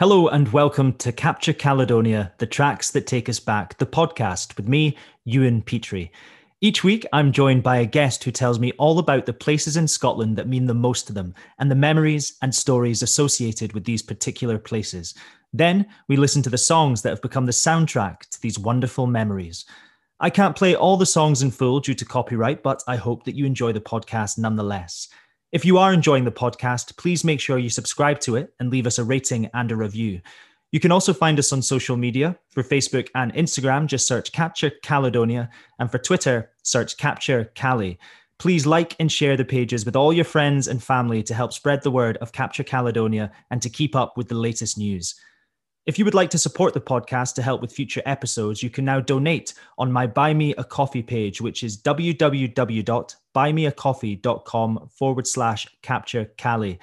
Hello and welcome to Capture Caledonia, the tracks that take us back, the podcast with me, Ewan Petrie. Each week, I'm joined by a guest who tells me all about the places in Scotland that mean the most to them and the memories and stories associated with these particular places. Then we listen to the songs that have become the soundtrack to these wonderful memories. I can't play all the songs in full due to copyright, but I hope that you enjoy the podcast nonetheless. If you are enjoying the podcast, please make sure you subscribe to it and leave us a rating and a review. You can also find us on social media. For Facebook and Instagram, just search Capture Caledonia, and for Twitter, search Capture Cali. Please like and share the pages with all your friends and family to help spread the word of Capture Caledonia and to keep up with the latest news. If you would like to support the podcast to help with future episodes, you can now donate on my Buy Me a Coffee page, which is www.buymeacoffee.com forward slash capture Cali.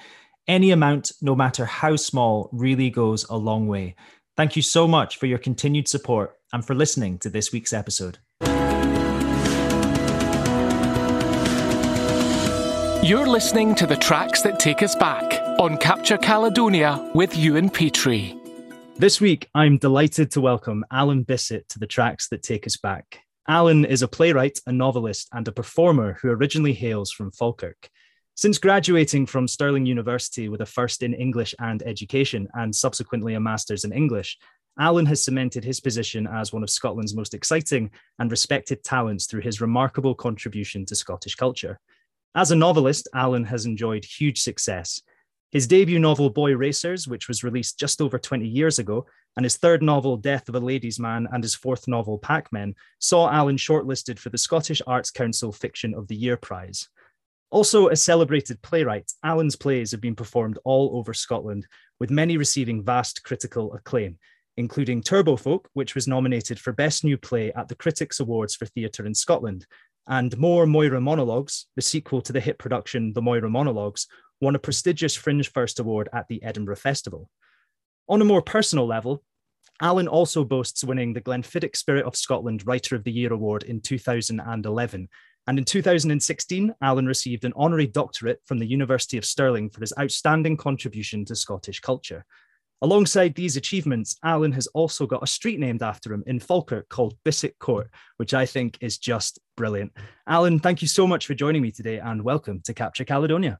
Any amount, no matter how small, really goes a long way. Thank you so much for your continued support and for listening to this week's episode. You're listening to the tracks that take us back on Capture Caledonia with Ewan Petrie. This week, I'm delighted to welcome Alan Bissett to the tracks that take us back. Alan is a playwright, a novelist, and a performer who originally hails from Falkirk. Since graduating from Stirling University with a first in English and education and subsequently a master's in English, Alan has cemented his position as one of Scotland's most exciting and respected talents through his remarkable contribution to Scottish culture. As a novelist, Alan has enjoyed huge success. His debut novel, Boy Racers, which was released just over 20 years ago, and his third novel, Death of a Ladies' Man, and his fourth novel, Pac-Men, saw Alan shortlisted for the Scottish Arts Council Fiction of the Year Prize. Also a celebrated playwright, Alan's plays have been performed all over Scotland, with many receiving vast critical acclaim, including Turbofolk, which was nominated for Best New Play at the Critics Awards for Theatre in Scotland, and More Moira Monologues, the sequel to the hit production The Moira Monologues, won a prestigious Fringe First Award at the Edinburgh Festival. On a more personal level, Alan also boasts winning the Glenfiddich Spirit of Scotland Writer of the Year Award in 2011. And in 2016, Alan received an honorary doctorate from the University of Stirling for his outstanding contribution to Scottish culture. Alongside these achievements, Alan has also got a street named after him in Falkirk called Bissett Court, which I think is just brilliant. Alan, thank you so much for joining me today and welcome to Capture Caledonia.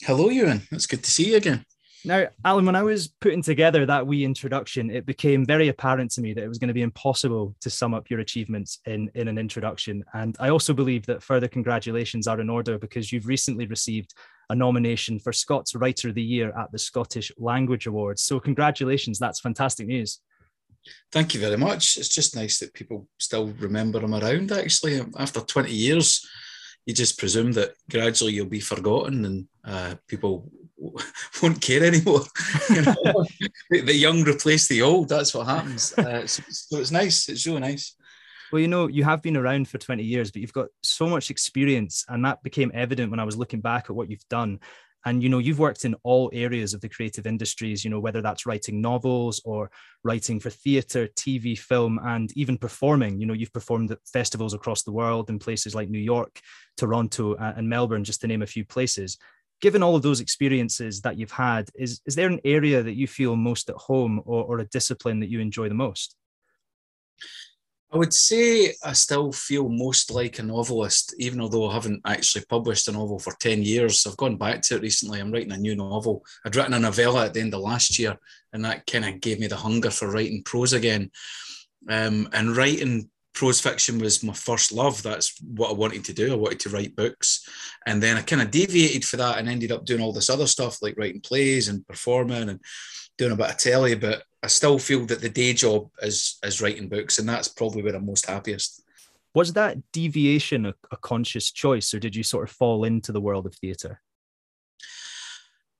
Hello, Ewan. It's good to see you again. Now, Alan, when I was putting together that wee introduction, it became very apparent to me that it was going to be impossible to sum up your achievements in, in an introduction. And I also believe that further congratulations are in order because you've recently received a nomination for Scots Writer of the Year at the Scottish Language Awards. So, congratulations. That's fantastic news. Thank you very much. It's just nice that people still remember I'm around, actually. After 20 years, you just presume that gradually you'll be forgotten and uh, people won't care anymore. you know? the young replace the old. That's what happens. Uh, so, so, it's nice. It's really nice. Well, you know, you have been around for 20 years, but you've got so much experience. And that became evident when I was looking back at what you've done and you know you've worked in all areas of the creative industries you know whether that's writing novels or writing for theater tv film and even performing. You know you've performed at festivals across the world in places like new york toronto and melbourne just to name a few places. Given all of those experiences that you've had is is there an area that you feel most at home or, or a discipline that you enjoy the most I would say I still feel most like a novelist, even although I haven't actually published a novel for 10 years. I've gone back to it recently. I'm writing a new novel. I'd written a novella at the end of last year, and that kind of gave me the hunger for writing prose again. Um, and writing prose fiction was my first love. That's what I wanted to do. I wanted to write books. And then I kind of deviated for that and ended up doing all this other stuff like writing plays and performing and doing a bit of telly. But I still feel that the day job is is writing books, and that's probably where I'm most happiest. Was that deviation a, a conscious choice, or did you sort of fall into the world of theatre?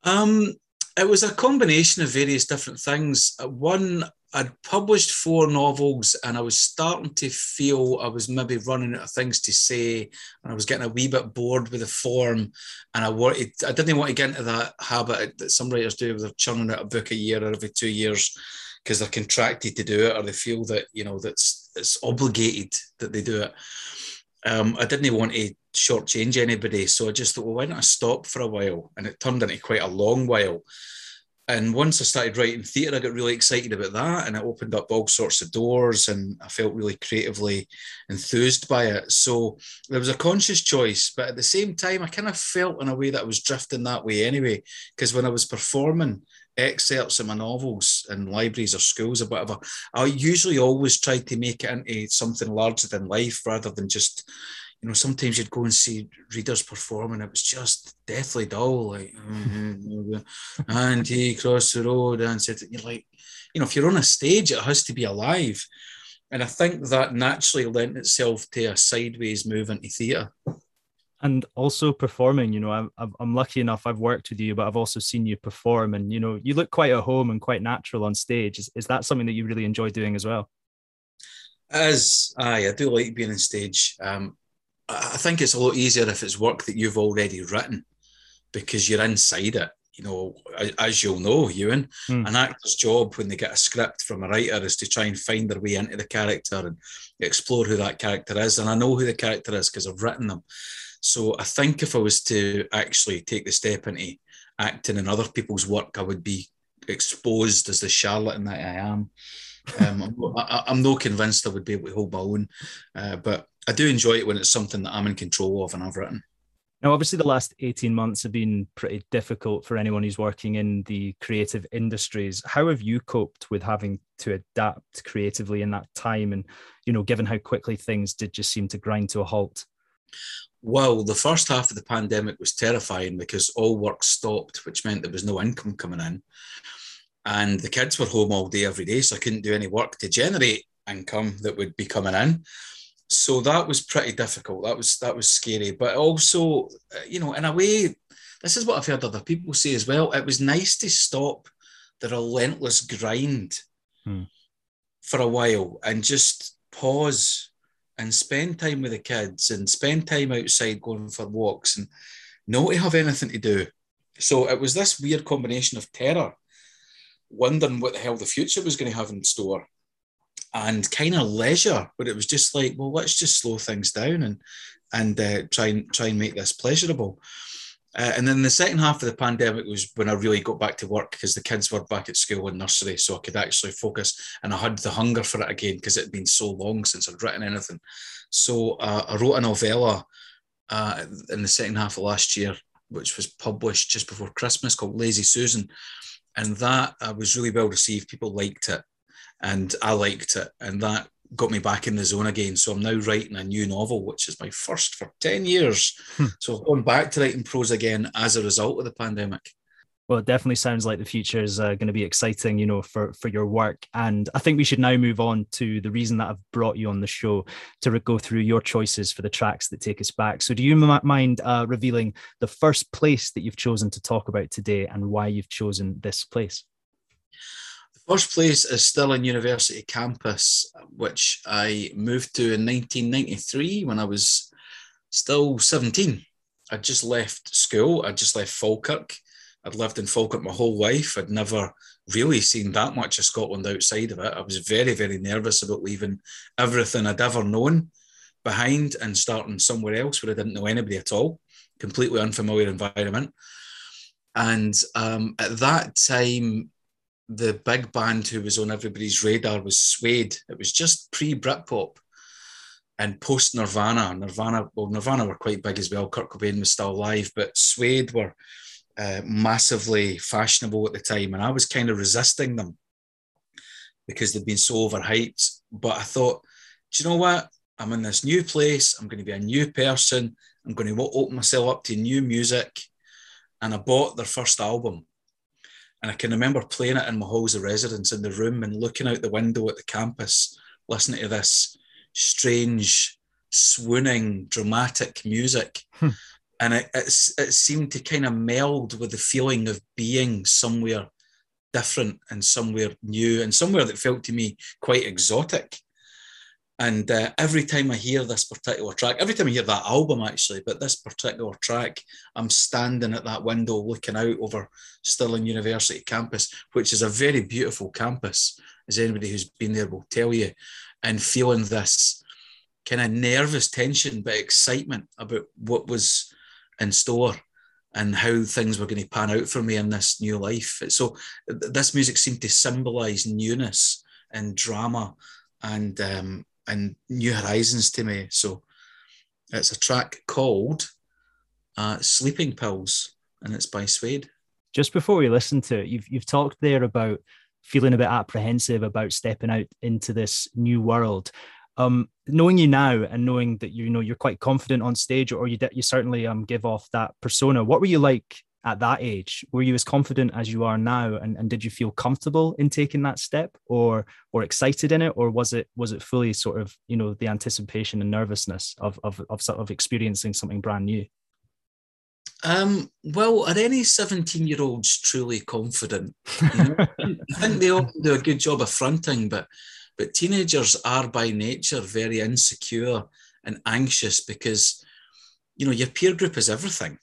Um, it was a combination of various different things. Uh, one, I'd published four novels and I was starting to feel I was maybe running out of things to say and I was getting a wee bit bored with the form and I wanted I didn't want to get into that habit that some writers do where they're churning out a book a year or every two years because they're contracted to do it or they feel that you know that's it's obligated that they do it. Um, I didn't want to shortchange anybody, so I just thought, well, why don't I stop for a while? And it turned into quite a long while and once I started writing theatre, I got really excited about that, and it opened up all sorts of doors, and I felt really creatively enthused by it. So there was a conscious choice, but at the same time, I kind of felt in a way that I was drifting that way anyway. Because when I was performing excerpts of my novels in libraries or schools or whatever, I usually always tried to make it into something larger than life rather than just you know, sometimes you'd go and see readers perform and it was just deathly dull, like, mm-hmm, and he crossed the road and said, you're like, you know, if you're on a stage, it has to be alive. And I think that naturally lent itself to a sideways move into theatre. And also performing, you know, I'm, I'm lucky enough, I've worked with you, but I've also seen you perform and, you know, you look quite at home and quite natural on stage. Is, is that something that you really enjoy doing as well? As aye, I do like being on stage. Um, I think it's a lot easier if it's work that you've already written because you're inside it. You know, as you'll know, Ewan, mm. an actor's job when they get a script from a writer is to try and find their way into the character and explore who that character is. And I know who the character is because I've written them. So I think if I was to actually take the step into acting in other people's work, I would be exposed as the charlatan that I am. Um, I'm, I, am not convinced I would be able to hold my own, uh, but I do enjoy it when it's something that I'm in control of and I've written. Now, obviously, the last 18 months have been pretty difficult for anyone who's working in the creative industries. How have you coped with having to adapt creatively in that time? And, you know, given how quickly things did just seem to grind to a halt? Well, the first half of the pandemic was terrifying because all work stopped, which meant there was no income coming in. And the kids were home all day, every day. So I couldn't do any work to generate income that would be coming in so that was pretty difficult. That was that was scary, but also, uh, you know, in a way, this is what I've heard other people say as well. It was nice to stop the relentless grind hmm. for a while and just pause and spend time with the kids and spend time outside going for walks and not to have anything to do. So it was this weird combination of terror, wondering what the hell the future was going to have in store, and kind of leisure, but it was just like, well, let's just slow things down and and uh, try and try and make this pleasurable. Uh, and then the second half of the pandemic was when I really got back to work because the kids were back at school and nursery, so I could actually focus. And I had the hunger for it again because it had been so long since I'd written anything. So uh, I wrote a novella uh, in the second half of last year, which was published just before Christmas, called Lazy Susan, and that uh, was really well received. People liked it, and I liked it, and that got me back in the zone again. So I'm now writing a new novel, which is my first for 10 years. Hmm. So I've gone back to writing prose again as a result of the pandemic. Well, it definitely sounds like the future is uh, going to be exciting, you know, for for your work. And I think we should now move on to the reason that I've brought you on the show to go through your choices for the tracks that take us back. So, do you m- mind uh, revealing the first place that you've chosen to talk about today and why you've chosen this place? First place is Stirling university campus, which I moved to in 1993 when I was still 17. I'd just left school. I'd just left Falkirk. I'd lived in Falkirk my whole life. I'd never really seen that much of Scotland outside of it. I was very, very nervous about leaving everything I'd ever known behind and starting somewhere else where I didn't know anybody at all, completely unfamiliar environment. And um, at that time, the big band who was on everybody's radar was Suede. It was just pre Britpop and post Nirvana. Nirvana, well, Nirvana were quite big as well. Kurt Cobain was still alive, but Suede were uh, massively fashionable at the time, and I was kind of resisting them because they'd been so overhyped. But I thought, do you know what? I'm in this new place. I'm going to be a new person. I'm going to open myself up to new music. And I bought their first album and I can remember playing it in my halls of residence in the room and looking out the window at the campus, listening to this strange, swooning, dramatic music. Hmm. And it, it, it seemed to kind of meld with the feeling of being somewhere different and somewhere new and somewhere that felt to me quite exotic. And uh, every time I hear this particular track, every time I hear that album actually, but this particular track, I'm standing at that window looking out over Stirling University campus, which is a very beautiful campus, as anybody who's been there will tell you, and feeling this kind of nervous tension but excitement about what was in store. and how things were going to pan out for me in this new life. So this music seemed to symbolise newness and drama and um, and new horizons to me. So it's a track called uh, "Sleeping Pills," and it's by Suede. Just before we listen to it, you've you've talked there about feeling a bit apprehensive about stepping out into this new world. Um, knowing you now and knowing that you know you're quite confident on stage, or you you certainly um give off that persona. What were you like at that age? Were you as confident as you are now, and, and did you feel comfortable in taking that step, or or excited in it, or was it was it fully sort of you know the anticipation and nervousness of of of sort of experiencing something brand new? Um, well, are any 17 year olds truly confident? You know? I think they all do a good job of fronting, but but teenagers are by nature very insecure and anxious because you know your peer group is everything.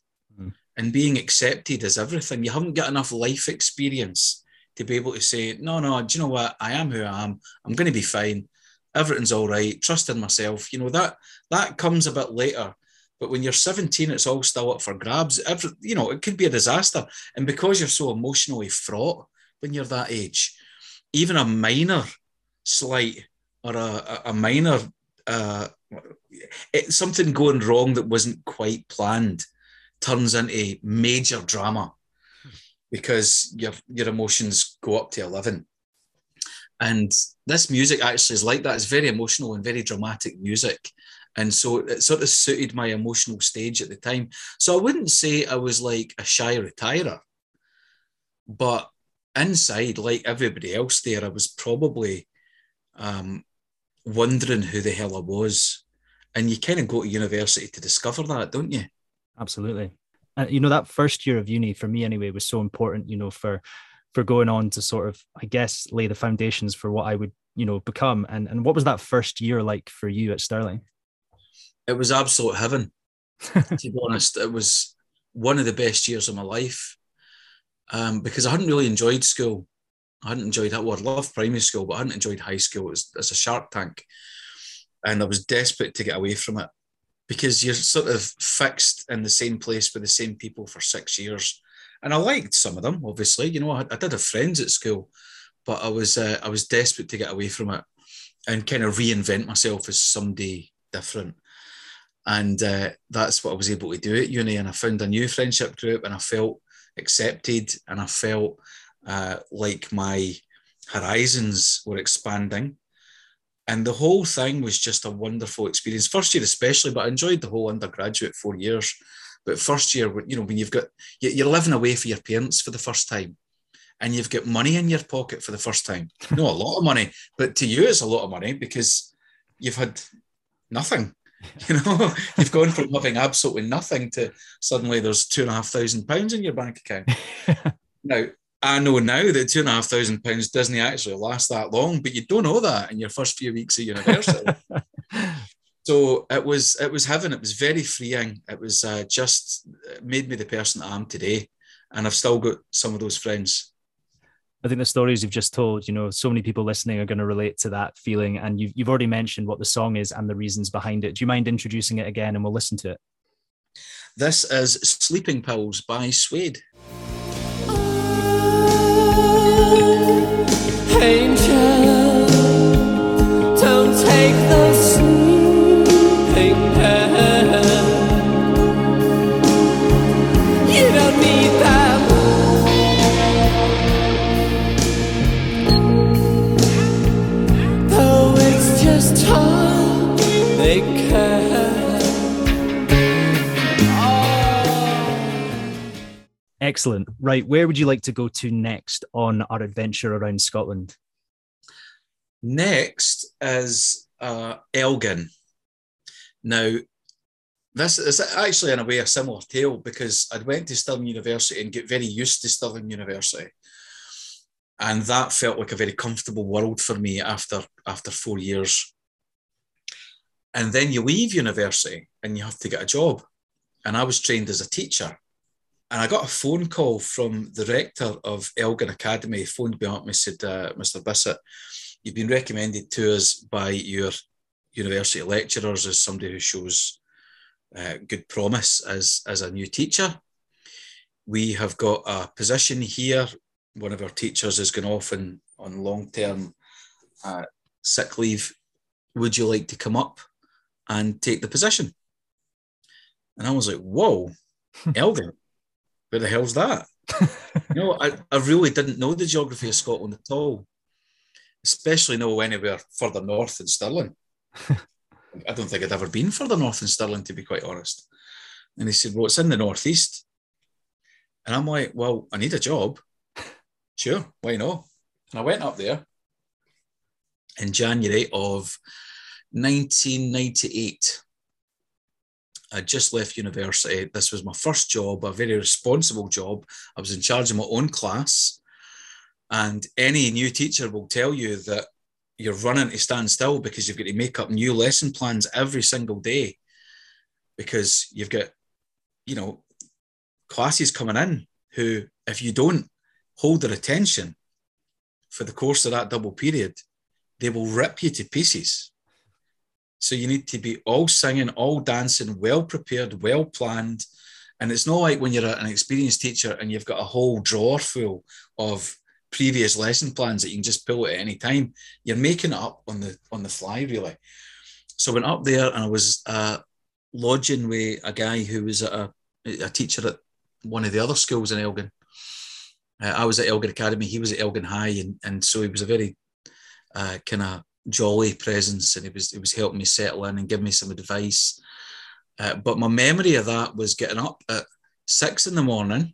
And being accepted is everything. You haven't got enough life experience to be able to say, no, no, do you know what? I am who I am. I'm going to be fine. Everything's all right. Trust in myself. You know, that that comes a bit later but when you're 17, it's all still up for grabs. Every, you know, it could be a disaster. And because you're so emotionally fraught when you're that age, even a minor slight or a, a minor uh, it, something going wrong that wasn't quite planned turns into major drama because your your emotions go up to 11 and this music actually is like that it's very emotional and very dramatic music and so it sort of suited my emotional stage at the time. So I wouldn't say I was like a shy retirer, but inside, like everybody else there, I was probably um, wondering who the hell I was. And you kind of go to university to discover that, don't you? Absolutely. And you know, that first year of uni for me anyway was so important, you know, for for going on to sort of, I guess, lay the foundations for what I would, you know, become. And and what was that first year like for you at Stirling? it was absolute heaven. to be honest, it was one of the best years of my life um, because I hadn't really enjoyed school. I hadn't enjoyed that. Well, I loved primary school, but I hadn't enjoyed high school. It was, a shark tank, and I was desperate to get away from it because you're sort of fixed in the same place with the same people for six years. And I liked some of them, obviously. You know, I, I did have friends at school, but I was uh, I was desperate to get away from it and kind of reinvent myself as somebody different and uh, that's what I was able to do at uni. And I found a new friendship group, and I felt accepted, and I felt uh, like my horizons were expanding. And the whole thing was just a wonderful experience. First year, especially, but I enjoyed the whole undergraduate four years. But first year, you know, when you've got you're living away for your parents for the first time, and you've got money in your pocket for the first time. No, a lot of money, but to you, it's a lot of money because you've had nothing You know, you've gone from having absolutely nothing to suddenly there's two and a half thousand pounds in your bank account. now, I know now that two and a half thousand pounds doesn't actually last that long, but you don't know that in your first few weeks of university. so it was it was heaven. It was very freeing. It was uh, just it made me the person I am today, and I've still got some of those friends I think the stories you've just told, you know, so many people listening are going to relate to that feeling. And you've, you've already mentioned what the song is and the reasons behind it. Do you mind introducing it again and we'll listen to it? This is Sleeping Pills by Suede. change. Excellent. Right. Where would you like to go to next on our adventure around Scotland? Next is uh, Elgin. Now, this is actually in a way a similar tale because I went to Stirling University and get very used to Stirling University. And that felt like a very comfortable world for me after after four years. And then you leave university and you have to get a job. And I was trained as a teacher. And I got a phone call from the rector of Elgin Academy, phoned me up and said, uh, Mr. Bissett, you've been recommended to us by your university lecturers as somebody who shows uh, good promise as, as a new teacher. we have got a position here. One of our teachers has gone off in, on long term uh, sick leave. Would you like to come up and take the position? And I was like, whoa, Elgin, where the hell's that? you know, I, I really didn't know the geography of Scotland at all, especially know anywhere further north than Stirling. I don't think I'd ever been further north than Stirling, to be quite honest. And he said, Well, it's in the northeast. And I'm like, Well, I need a job. Sure, why not? And I went up there in January of 1998. I just left university. This was my first job, a very responsible job. I was in charge of my own class. And any new teacher will tell you that you're running to stand still because you've got to make up new lesson plans every single day because you've got, you know, classes coming in who, if you don't hold their attention for the course of that double period, they will rip you to pieces. So you need to be all singing, all dancing, well prepared, well planned. And it's not like when you're an experienced teacher and you've got a whole drawer full of previous lesson plans that you can just pull at any time. You're making it up on the on the fly, really. So I went up there and I was uh, lodging with a guy who was a, a teacher at one of the other schools in Elgin. Uh, I was at Elgin Academy, he was at Elgin High, and, and so he was a very uh, kind of jolly presence, and he was he was helping me settle in and give me some advice. Uh, but my memory of that was getting up at six in the morning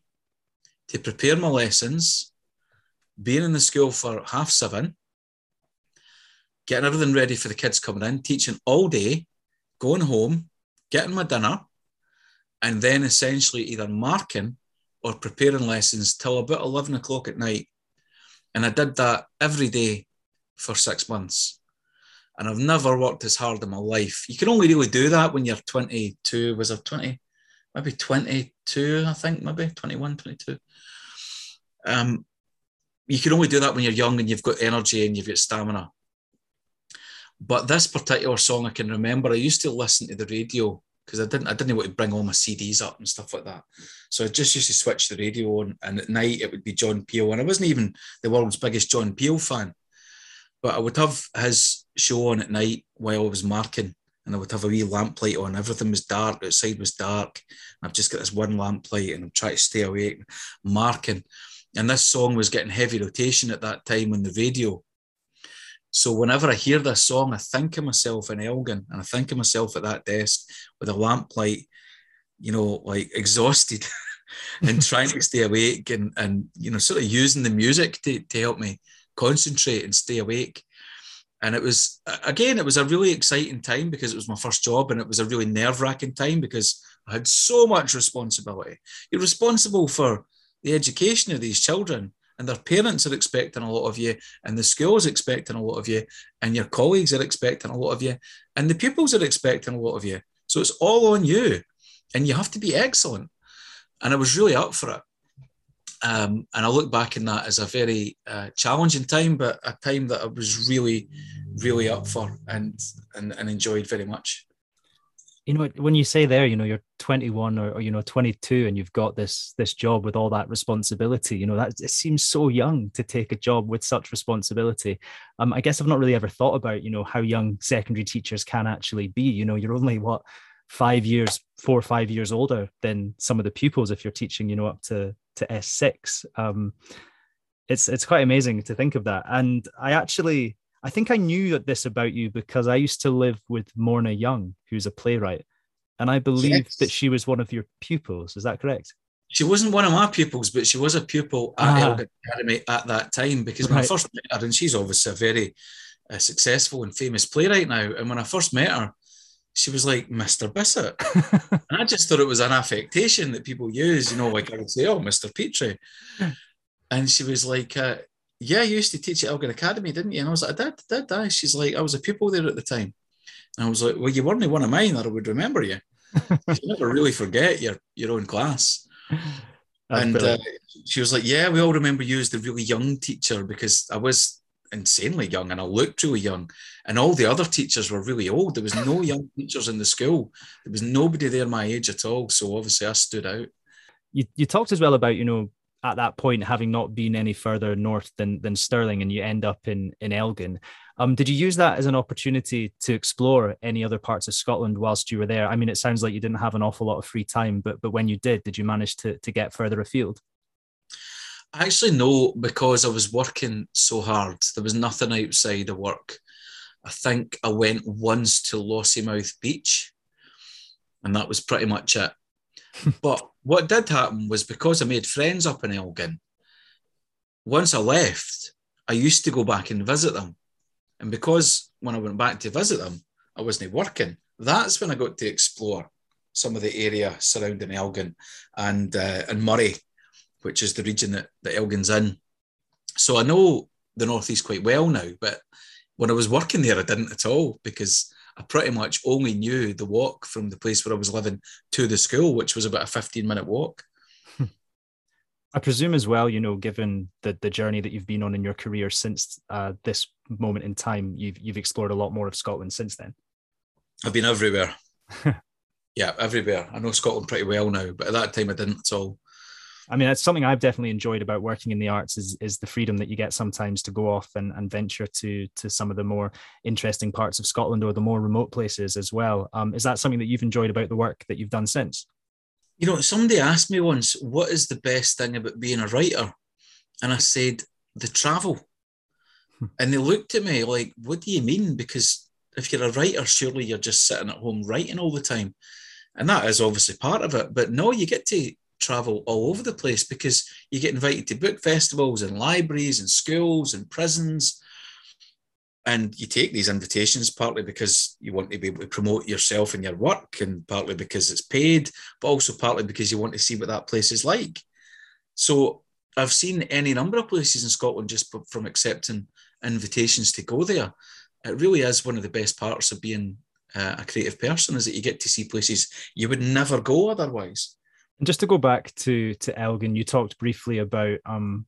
to prepare my lessons, being in the school for half seven, getting everything ready for the kids coming in, teaching all day, going home, getting my dinner, and then essentially either marking or preparing lessons till about 11 o'clock at night. And I did that every day for six months. And I've never worked as hard in my life. You can only really do that when you're 22. Was I 20? Maybe 22, I think, maybe 21, 22. Um, you can only do that when you're young and you've got energy and you've got stamina. But this particular song, I can remember. I used to listen to the radio because I didn't I didn't want to bring all my CDs up and stuff like that. So I just used to switch the radio on, and at night it would be John Peel, and I wasn't even the world's biggest John Peel fan, but I would have his show on at night while I was marking, and I would have a wee lamplight on. Everything was dark, outside was dark. I've just got this one lamplight, and I'm trying to stay awake, marking. And this song was getting heavy rotation at that time on the radio. So whenever I hear this song, I think of myself in Elgin and I think of myself at that desk with a lamplight, you know, like exhausted and trying to stay awake and, and, you know, sort of using the music to, to help me concentrate and stay awake. And it was, again, it was a really exciting time because it was my first job and it was a really nerve wracking time because I had so much responsibility. You're responsible for the education of these children and their parents are expecting a lot of you and the school is expecting a lot of you and your colleagues are expecting a lot of you and the pupils are expecting a lot of you so it's all on you and you have to be excellent and i was really up for it um, and i look back in that as a very uh, challenging time but a time that i was really really up for and and, and enjoyed very much. You know when you say there you know you're 21 or, or, you know 22 and you've got this this job with all that responsibility you know that it seems so young to take a job with such responsibility. Um i guess i've not really ever thought about you know how young secondary teachers can actually be. You know you're only what five years four or five years older than some of the pupils if you're teaching you know up to to s6 um it's it's quite amazing to think of that and i actually I think I knew this about you because I used to live with Morna Young, who's a playwright, and I believe yes. that she was one of your pupils. Is that correct? She wasn't one of my pupils, but she was a pupil at ah. Elgin Academy at that time because when right. I first met her, and she's obviously a very uh, successful and famous playwright now, and when I first met her, she was like Mr. Bissett. and I just thought it was an affectation that people use, you know, like I would say, oh, Mr. Petrie. And she was like, uh, yeah, you used to teach at Elgin Academy, didn't you? And I was like, I did, did I? She's like, I was a pupil there at the time. And I was like, well, you weren't one of mine, or I would remember you. you never really forget your, your own class. and uh, she was like, yeah, we all remember you as the really young teacher because I was insanely young and I looked really young. And all the other teachers were really old. There was no young teachers in the school. There was nobody there my age at all. So obviously I stood out You you talked as well about you know at that point having not been any further north than than Stirling, and you end up in in Elgin. Um, did you use that as an opportunity to explore any other parts of Scotland whilst you were there? I mean, it sounds like you didn't have an awful lot of free time, but but when you did, did you manage to to get further afield? Actually, no, because I was working so hard. There was nothing outside of work. I think I went once to Lossiemouth Beach, and that was pretty much it. but what did happen was because I made friends up in Elgin, once I left, I used to go back and visit them. And because when I went back to visit them, I wasn't working, that's when I got to explore some of the area surrounding Elgin and uh, and Moray, which is the region that, that Elgin's in. So I know the Northeast quite well now, but when I was working there, I didn't at all because I pretty much only knew the walk from the place where I was living to the school, which was about a 15 minute walk. I presume as well, you know, given the the journey that you've been on in your career since uh, this moment in time, you've you've explored a lot more of Scotland since then. I've been everywhere. yeah, everywhere. I know Scotland pretty well now, but at that time I didn't at all. I mean, it's something I've definitely enjoyed about working in the arts is is the freedom that you get sometimes to go off and, and venture to to some of the more interesting parts of Scotland or the more remote places as well. Um, is that something that you've enjoyed about the work that you've done since? You know, somebody asked me once, "What is the best thing about being a writer?" And I said, "The travel." Hmm. and they looked at me like, "What do you mean?" Because if you're a writer, surely you're just sitting at home writing all the time, and that is obviously part of it. But no, you get to travel all over the place because you get invited to book festivals and libraries and schools and prisons. And you take these invitations partly because you want to be able to promote yourself and your work, and partly because it's paid, but also partly because you want to see what that place is like. So I've seen any number of places in Scotland just from accepting invitations to go there. It really is one of the best parts of being uh, a creative person is that you get to see places you would never go otherwise. And just to go back to to Elgin, you talked briefly about um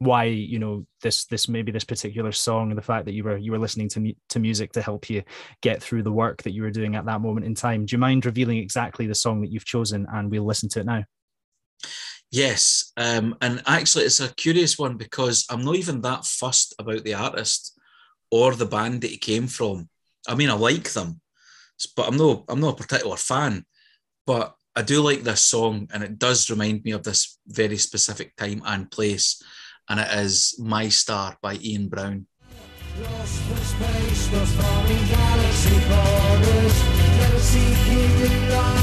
why you know this this maybe this particular song and the fact that you were you were listening to to music to help you get through the work that you were doing at that moment in time. Do you mind revealing exactly the song that you've chosen and we'll listen to it now? Yes, um, and actually it's a curious one because I'm not even that fussed about the artist or the band that he came from. I mean, I like them, but I'm no I'm not a particular fan. But I do like this song, and it does remind me of this very specific time and place, and it is My Star by Ian Brown. Lost galaxy borders, never seeking life,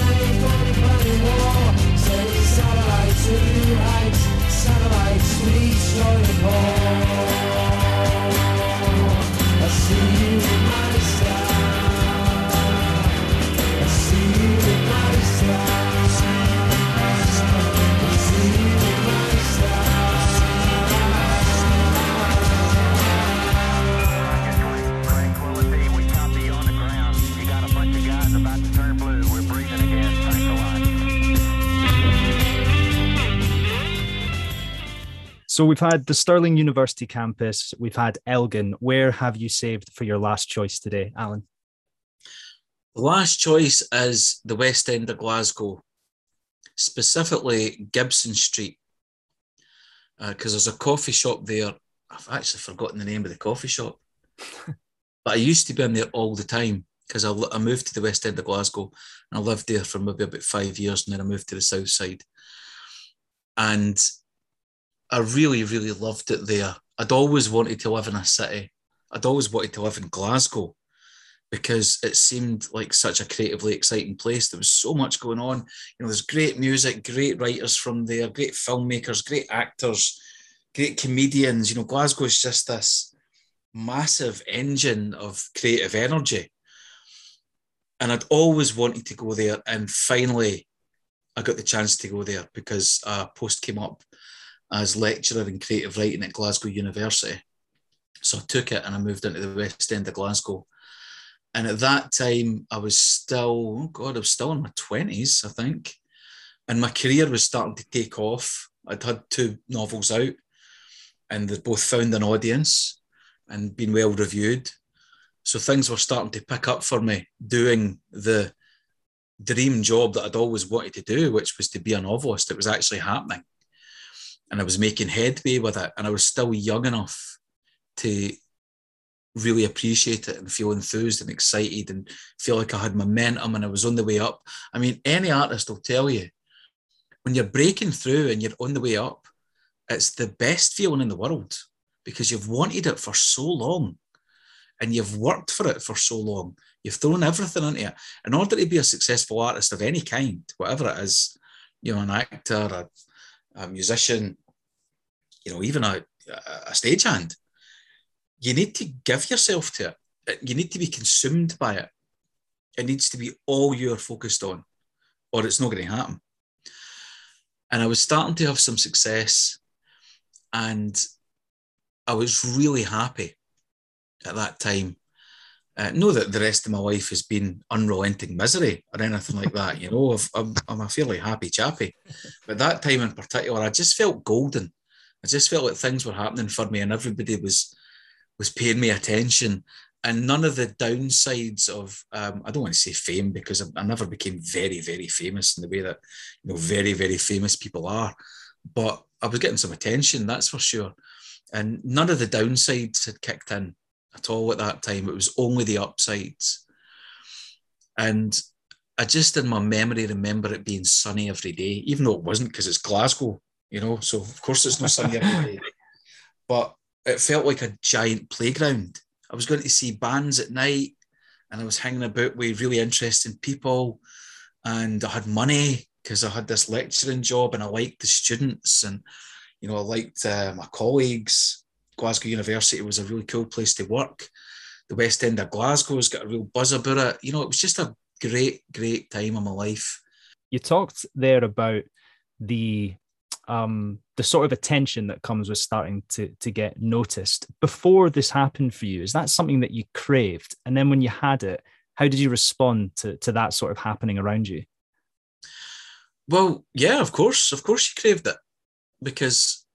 So we've had the Stirling University campus, we've had Elgin. Where have you saved for your last choice today, Alan? The last choice is the West End of Glasgow, specifically Gibson Street, because uh, there's a coffee shop there. I've actually forgotten the name of the coffee shop, but I used to be in there all the time because I, I moved to the West End of Glasgow and I lived there for maybe about five years and then I moved to the South Side. And I really, really loved it there. I'd always wanted to live in a city. I'd always wanted to live in Glasgow because it seemed like such a creatively exciting place. There was so much going on. You know, there's great music, great writers from there, great filmmakers, great actors, great comedians. You know, Glasgow is just this massive engine of creative energy. And I'd always wanted to go there. And finally, I got the chance to go there because a post came up as lecturer in creative writing at Glasgow University. So I took it and I moved into the West End of Glasgow. And at that time, I was still, oh God, I was still in my 20s, I think. And my career was starting to take off. I'd had two novels out and they both found an audience and been well reviewed. So things were starting to pick up for me doing the dream job that I'd always wanted to do, which was to be a novelist. It was actually happening. And I was making headway with it. And I was still young enough to really appreciate it and feel enthused and excited and feel like I had momentum and I was on the way up. I mean, any artist will tell you when you're breaking through and you're on the way up, it's the best feeling in the world because you've wanted it for so long and you've worked for it for so long. You've thrown everything into it. In order to be a successful artist of any kind, whatever it is, you know, an actor, a, a musician, you know, even a, a stagehand, you need to give yourself to it. You need to be consumed by it. It needs to be all you're focused on, or it's not going to happen. And I was starting to have some success, and I was really happy at that time. Uh, know that the rest of my life has been unrelenting misery or anything like that. You know, I'm, I'm a fairly happy chappy. But that time in particular, I just felt golden. I just felt like things were happening for me and everybody was was paying me attention. And none of the downsides of, um, I don't want to say fame because I, I never became very, very famous in the way that, you know, very, very famous people are. But I was getting some attention, that's for sure. And none of the downsides had kicked in at all at that time. It was only the upsides. And I just in my memory remember it being sunny every day, even though it wasn't because it's Glasgow, you know. So of course it's not sunny every day. But it felt like a giant playground. I was going to see bands at night and I was hanging about with really interesting people and I had money because I had this lecturing job and I liked the students and you know I liked uh, my colleagues Glasgow University was a really cool place to work. The West End of Glasgow's got a real buzz about it. You know, it was just a great, great time of my life. You talked there about the um, the sort of attention that comes with starting to to get noticed. Before this happened for you, is that something that you craved? And then when you had it, how did you respond to to that sort of happening around you? Well, yeah, of course, of course, you craved it because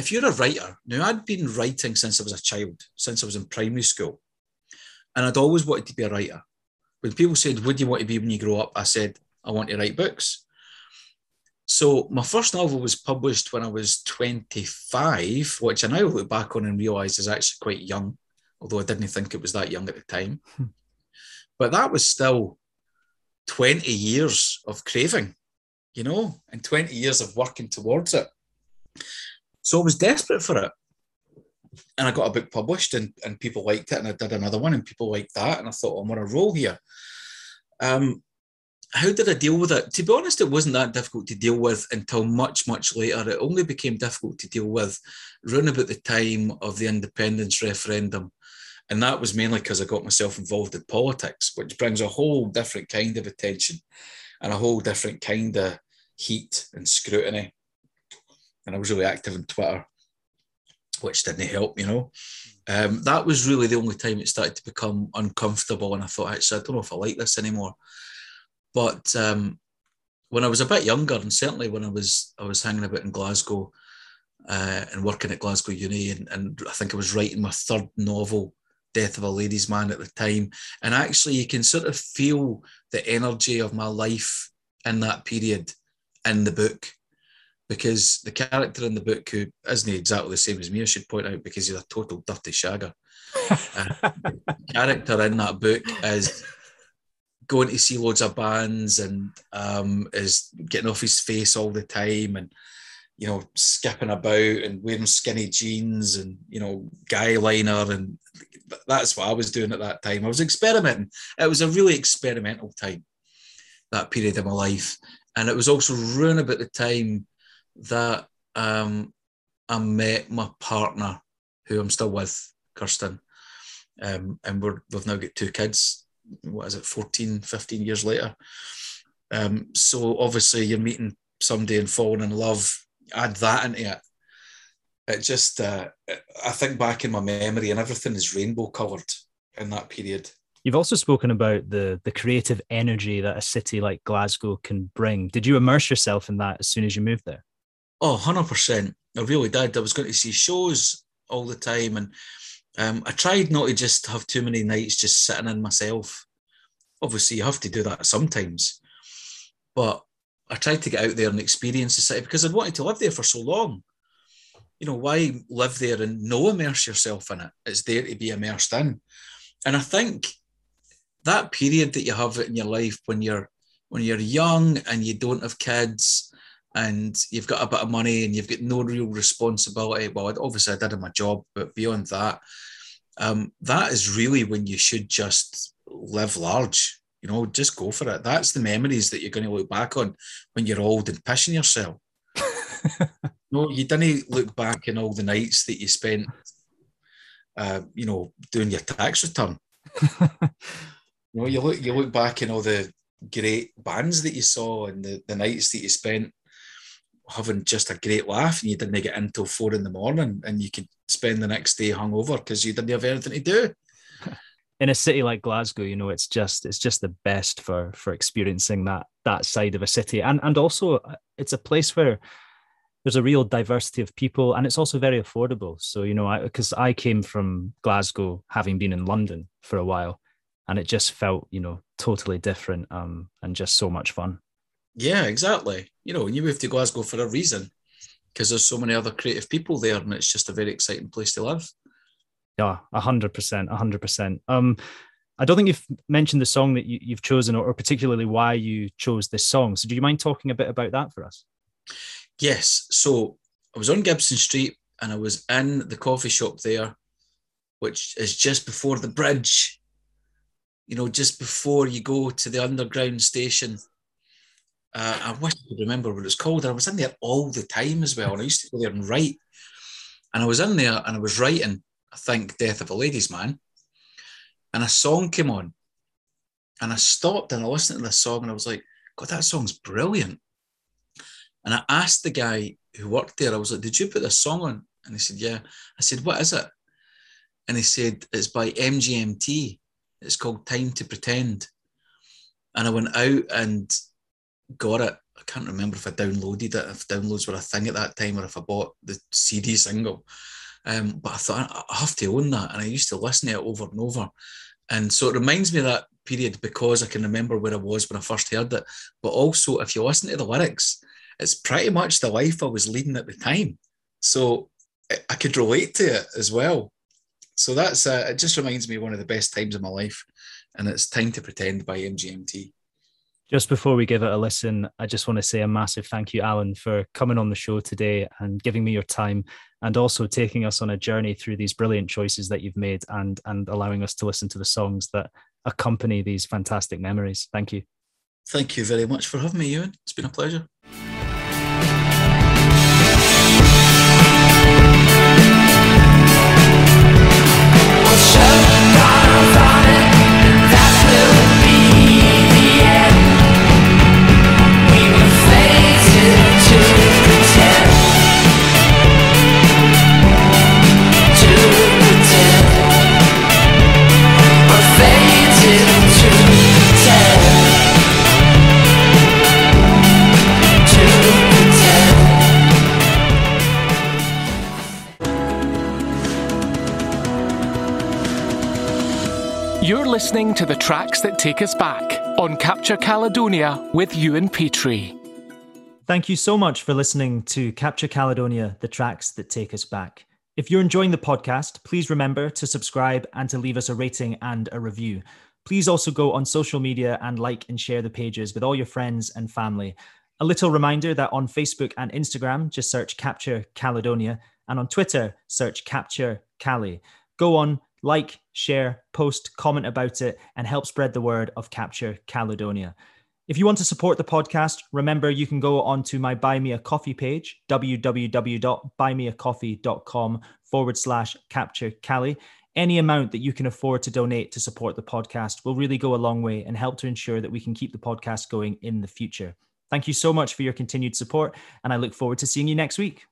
if you're a writer, now I'd been writing since I was a child, since I was in primary school, and I'd always wanted to be a writer. When people said, What do you want to be when you grow up? I said, I want to write books. So my first novel was published when I was 25, which I now look back on and realise is actually quite young, although I didn't think it was that young at the time. Hmm. but that was still 20 years of craving, you know, and 20 years of working towards it. So I was desperate for it. And I got a book published and, and people liked it. And I did another one and people liked that. And I thought, oh, I'm on a roll here. Um, how did I deal with it? To be honest, it wasn't that difficult to deal with until much, much later. It only became difficult to deal with around about the time of the independence referendum. And that was mainly because I got myself involved in politics, which brings a whole different kind of attention and a whole different kind of heat and scrutiny and I was really active on Twitter, which didn't help, you know. Um, that was really the only time it started to become uncomfortable, and I thought, actually, I don't know if I like this anymore. But um, when I was a bit younger, and certainly when I was I was hanging about in Glasgow uh, and working at Glasgow Uni, and, and I think I was writing my third novel, Death of a Ladies' Man, at the time. And actually, you can sort of feel the energy of my life in that period in the book because the character in the book who isn't exactly the same as me, I should point out, because he's a total dirty shagger. uh, character in that book is going to see loads of bands and um, is getting off his face all the time and you know skipping about and wearing skinny jeans and you know guy liner and that's what I was doing at that time. I was experimenting. It was a really experimental time, that period of my life, and it was also ruined about the time that um, I met my partner, who I'm still with, Kirsten, um, and we're, we've now got two kids. What is it, 14, 15 years later? Um, so obviously, you're meeting somebody and falling in love. Add that into it. It just, uh, I think back in my memory, and everything is rainbow coloured in that period. You've also spoken about the the creative energy that a city like Glasgow can bring. Did you immerse yourself in that as soon as you moved there? Oh, 100%. I really did. I was going to see shows all the time. And um, I tried not to just have too many nights just sitting in myself. Obviously, you have to do that sometimes. But I tried to get out there and experience the city because I'd wanted to live there for so long. You know, why live there and no immerse yourself in it? It's there to be immersed in. And I think that period that you have in your life when you're when you're young and you don't have kids and you've got a bit of money and you've got no real responsibility. Well, obviously I did in my job, but beyond that, um, that is really when you should just live large. You know, just go for it. That's the memories that you're going to look back on when you're old and pissing yourself. no, you didn't look back in all the nights that you spent, uh, you know, doing your tax return. you know, you look you look back in all the great bands that you saw and the, the nights that you spent having just a great laugh and you didn't get in until four in the morning and you could spend the next day hungover because you didn't have anything to do. In a city like Glasgow, you know, it's just it's just the best for for experiencing that that side of a city. And and also uh, it's a place where there's a real diversity of people and it's also very affordable. So, you know, I because I came from Glasgow having been in London for a while and it just felt, you know, totally different um and just so much fun. Yeah, exactly. You know, you moved to Glasgow for a reason because there's so many other creative people there, and it's just a very exciting place to live. Yeah, a hundred percent, a hundred percent. Um, I don't think you've mentioned the song that you, have chosen, or, or, particularly why you chose this song. So, do you mind talking a bit about that for us? Yes. So, I was on Gibson Street, and I was in the coffee shop there, which is just before the bridge. You know, just before you go to the underground station uh, I wish I could remember what it's called. I was in there all the time as well. And I used to go there and write. And I was in there and I was writing, I think, Death of a Ladies Man. And a song came on. And I stopped and I listened to this song and I was like, God, that song's brilliant. And I asked the guy who worked there, I was like, Did you put this song on? And he said, Yeah. I said, What is it? And he said, It's by MGMT. It's called Time to Pretend. And I went out and got it. I can't remember if I downloaded it, if downloads were a thing at that time, or if I bought the CD single. Um, but I thought I have to own that, and I used to listen to it over and over. And so it reminds me of that period because I can remember where I was when I first heard it. But also, if you listen to the lyrics, it's pretty much the life I was leading at the time. So I could relate to it as well. So that's uh, it. Just reminds me of one of the best times of my life, and it's "Time to Pretend" by MGMT. Just before we give it a listen, I just want to say a massive thank you, Alan, for coming on the show today and giving me your time and also taking us on a journey through these brilliant choices that you've made and, and allowing us to listen to the songs that accompany these fantastic memories. Thank you. Thank you very much for having me, Ewan. It's been a pleasure. Listening to the tracks that take us back on Capture Caledonia with Ewan Petrie. Thank you so much for listening to Capture Caledonia, the tracks that take us back. If you're enjoying the podcast, please remember to subscribe and to leave us a rating and a review. Please also go on social media and like and share the pages with all your friends and family. A little reminder that on Facebook and Instagram, just search Capture Caledonia, and on Twitter, search Capture Cali. Go on, like, share, post, comment about it, and help spread the word of Capture Caledonia. If you want to support the podcast, remember you can go onto my Buy Me a Coffee page, www.buymeacoffee.com forward slash capture Cali. Any amount that you can afford to donate to support the podcast will really go a long way and help to ensure that we can keep the podcast going in the future. Thank you so much for your continued support, and I look forward to seeing you next week.